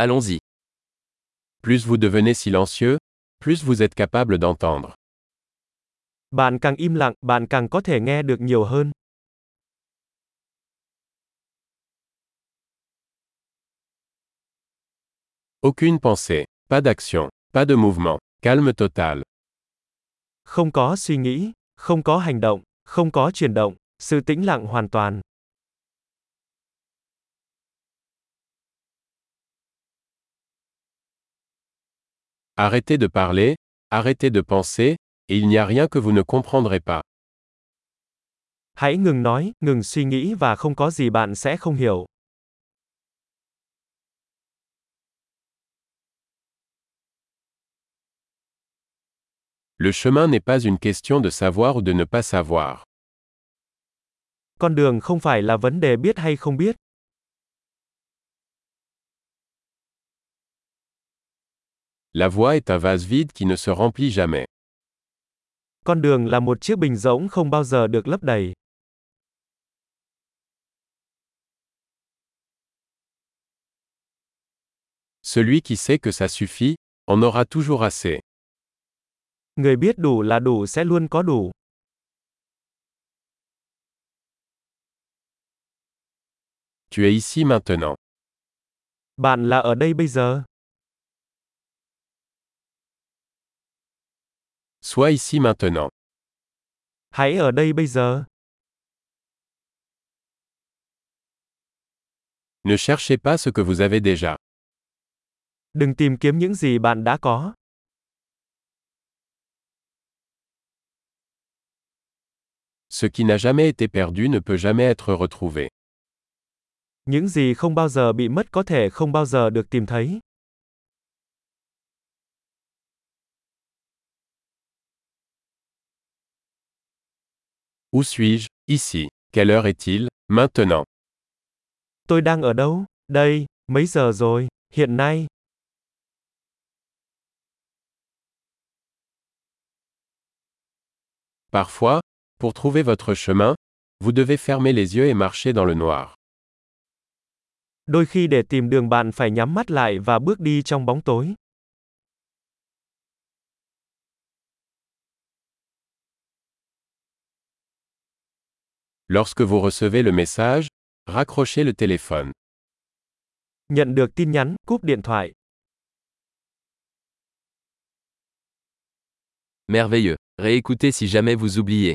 Allons-y. Plus vous devenez silencieux, plus vous êtes capable d'entendre. Bạn càng im lặng, bạn càng có thể nghe được nhiều hơn. Aucune pensée, pas d'action, pas de mouvement, calme total. Không có suy nghĩ, không có hành động, không có chuyển động, sự tĩnh lặng hoàn toàn. Arrêtez de parler, arrêtez de penser, et il n'y a rien que vous ne comprendrez pas. Hãy ngừng nói, ngừng suy nghĩ và không có gì bạn sẽ không hiểu. Le chemin n'est pas une question de savoir ou de ne pas savoir. Con đường không phải là vấn đề biết hay không biết. La voie est un vase vide qui ne se remplit jamais. Con đường là một chiếc bình rỗng không bao giờ được lấp đầy. Celui qui sait que ça suffit, en aura toujours assez. Người biết đủ là đủ sẽ luôn có đủ. Tu es ici maintenant. Bạn là ở đây bây giờ. Sois ici maintenant. Hãy ở đây bây giờ. Ne cherchez pas ce que vous avez déjà. Đừng tìm kiếm những gì bạn đã có. Ce qui n'a jamais été perdu ne peut jamais être retrouvé. Những gì không bao giờ bị mất có thể không bao giờ được tìm thấy. Où suis-je? Ici. Quelle heure est-il? Maintenant. Tôi đang ở đâu? Đây, mấy giờ rồi? Hiện nay. Parfois, pour trouver votre chemin, vous devez fermer les yeux et marcher dans le noir. Đôi khi để tìm đường bạn phải nhắm mắt lại và bước đi trong bóng tối. Lorsque vous recevez le message, raccrochez le téléphone. Nhận được tin nhắn, cúp điện thoại. Merveilleux. Réécoutez si jamais vous oubliez.